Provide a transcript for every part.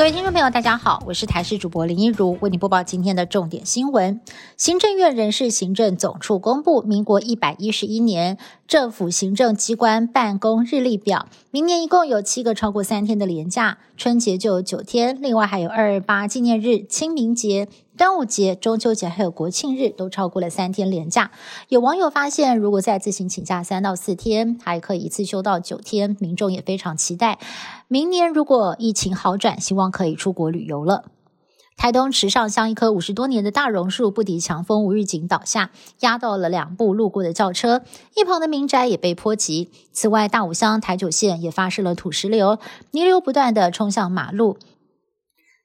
各位听众朋友，大家好，我是台视主播林一如，为你播报今天的重点新闻。行政院人事行政总处公布民国一百一十一年政府行政机关办公日历表，明年一共有七个超过三天的连假，春节就有九天，另外还有二二八纪念日、清明节。端午节、中秋节还有国庆日都超过了三天连假。有网友发现，如果再自行请假三到四天，还可以一次休到九天。民众也非常期待，明年如果疫情好转，希望可以出国旅游了。台东池上乡一棵五十多年的大榕树不敌强风无预警倒下，压到了两部路过的轿车，一旁的民宅也被波及。此外，大武乡台九线也发生了土石流，泥流不断的冲向马路。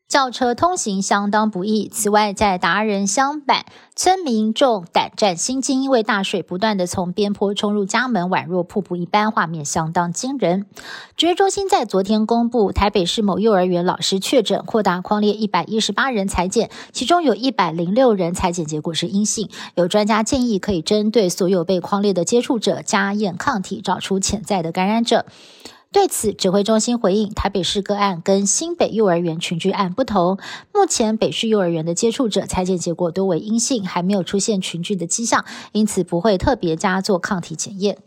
轿车通行相当不易。此外，在达人乡板，村民众胆战心惊，因为大水不断的从边坡冲入家门，宛若瀑布一般，画面相当惊人。职业中心在昨天公布，台北市某幼儿园老师确诊扩大框列一百一十八人裁检，其中有一百零六人裁检结果是阴性。有专家建议，可以针对所有被框列的接触者加验抗体，找出潜在的感染者。对此，指挥中心回应：台北市个案跟新北幼儿园群聚案不同，目前北市幼儿园的接触者裁剪结果多为阴性，还没有出现群聚的迹象，因此不会特别加做抗体检验。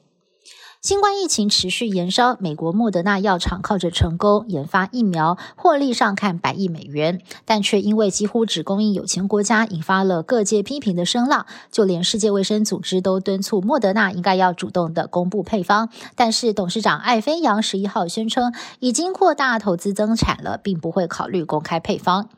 新冠疫情持续延烧，美国莫德纳药厂靠着成功研发疫苗，获利上看百亿美元，但却因为几乎只供应有钱国家，引发了各界批评的声浪。就连世界卫生组织都敦促莫德纳应该要主动的公布配方。但是董事长艾飞扬十一号宣称，已经扩大投资增产了，并不会考虑公开配方。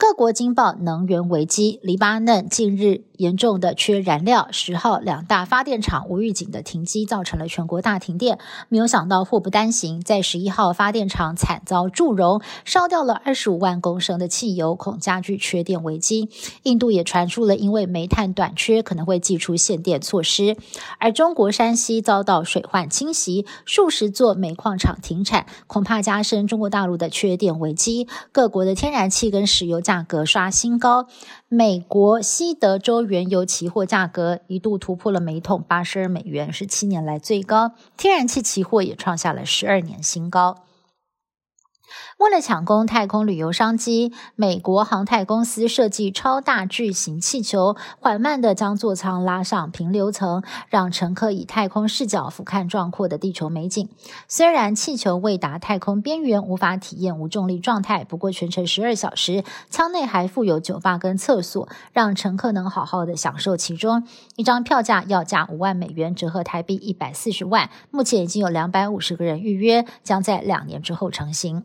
各国惊爆能源危机，黎巴嫩近日严重的缺燃料。十号两大发电厂无预警的停机，造成了全国大停电。没有想到祸不单行，在十一号发电厂惨遭祝融，烧掉了二十五万公升的汽油，恐加剧缺电危机。印度也传出了因为煤炭短缺，可能会祭出限电措施。而中国山西遭到水患侵袭，数十座煤矿厂停产，恐怕加深中国大陆的缺电危机。各国的天然气跟石油。价格刷新高，美国西德州原油期货价格一度突破了每桶八十二美元，是七年来最高。天然气期货也创下了十二年新高。为了抢攻太空旅游商机，美国航太公司设计超大巨型气球，缓慢地将座舱拉上平流层，让乘客以太空视角俯瞰壮阔的地球美景。虽然气球未达太空边缘，无法体验无重力状态，不过全程十二小时，舱内还附有酒吧跟厕所，让乘客能好好的享受其中。一张票价要价五万美元，折合台币一百四十万。目前已经有两百五十个人预约，将在两年之后成型。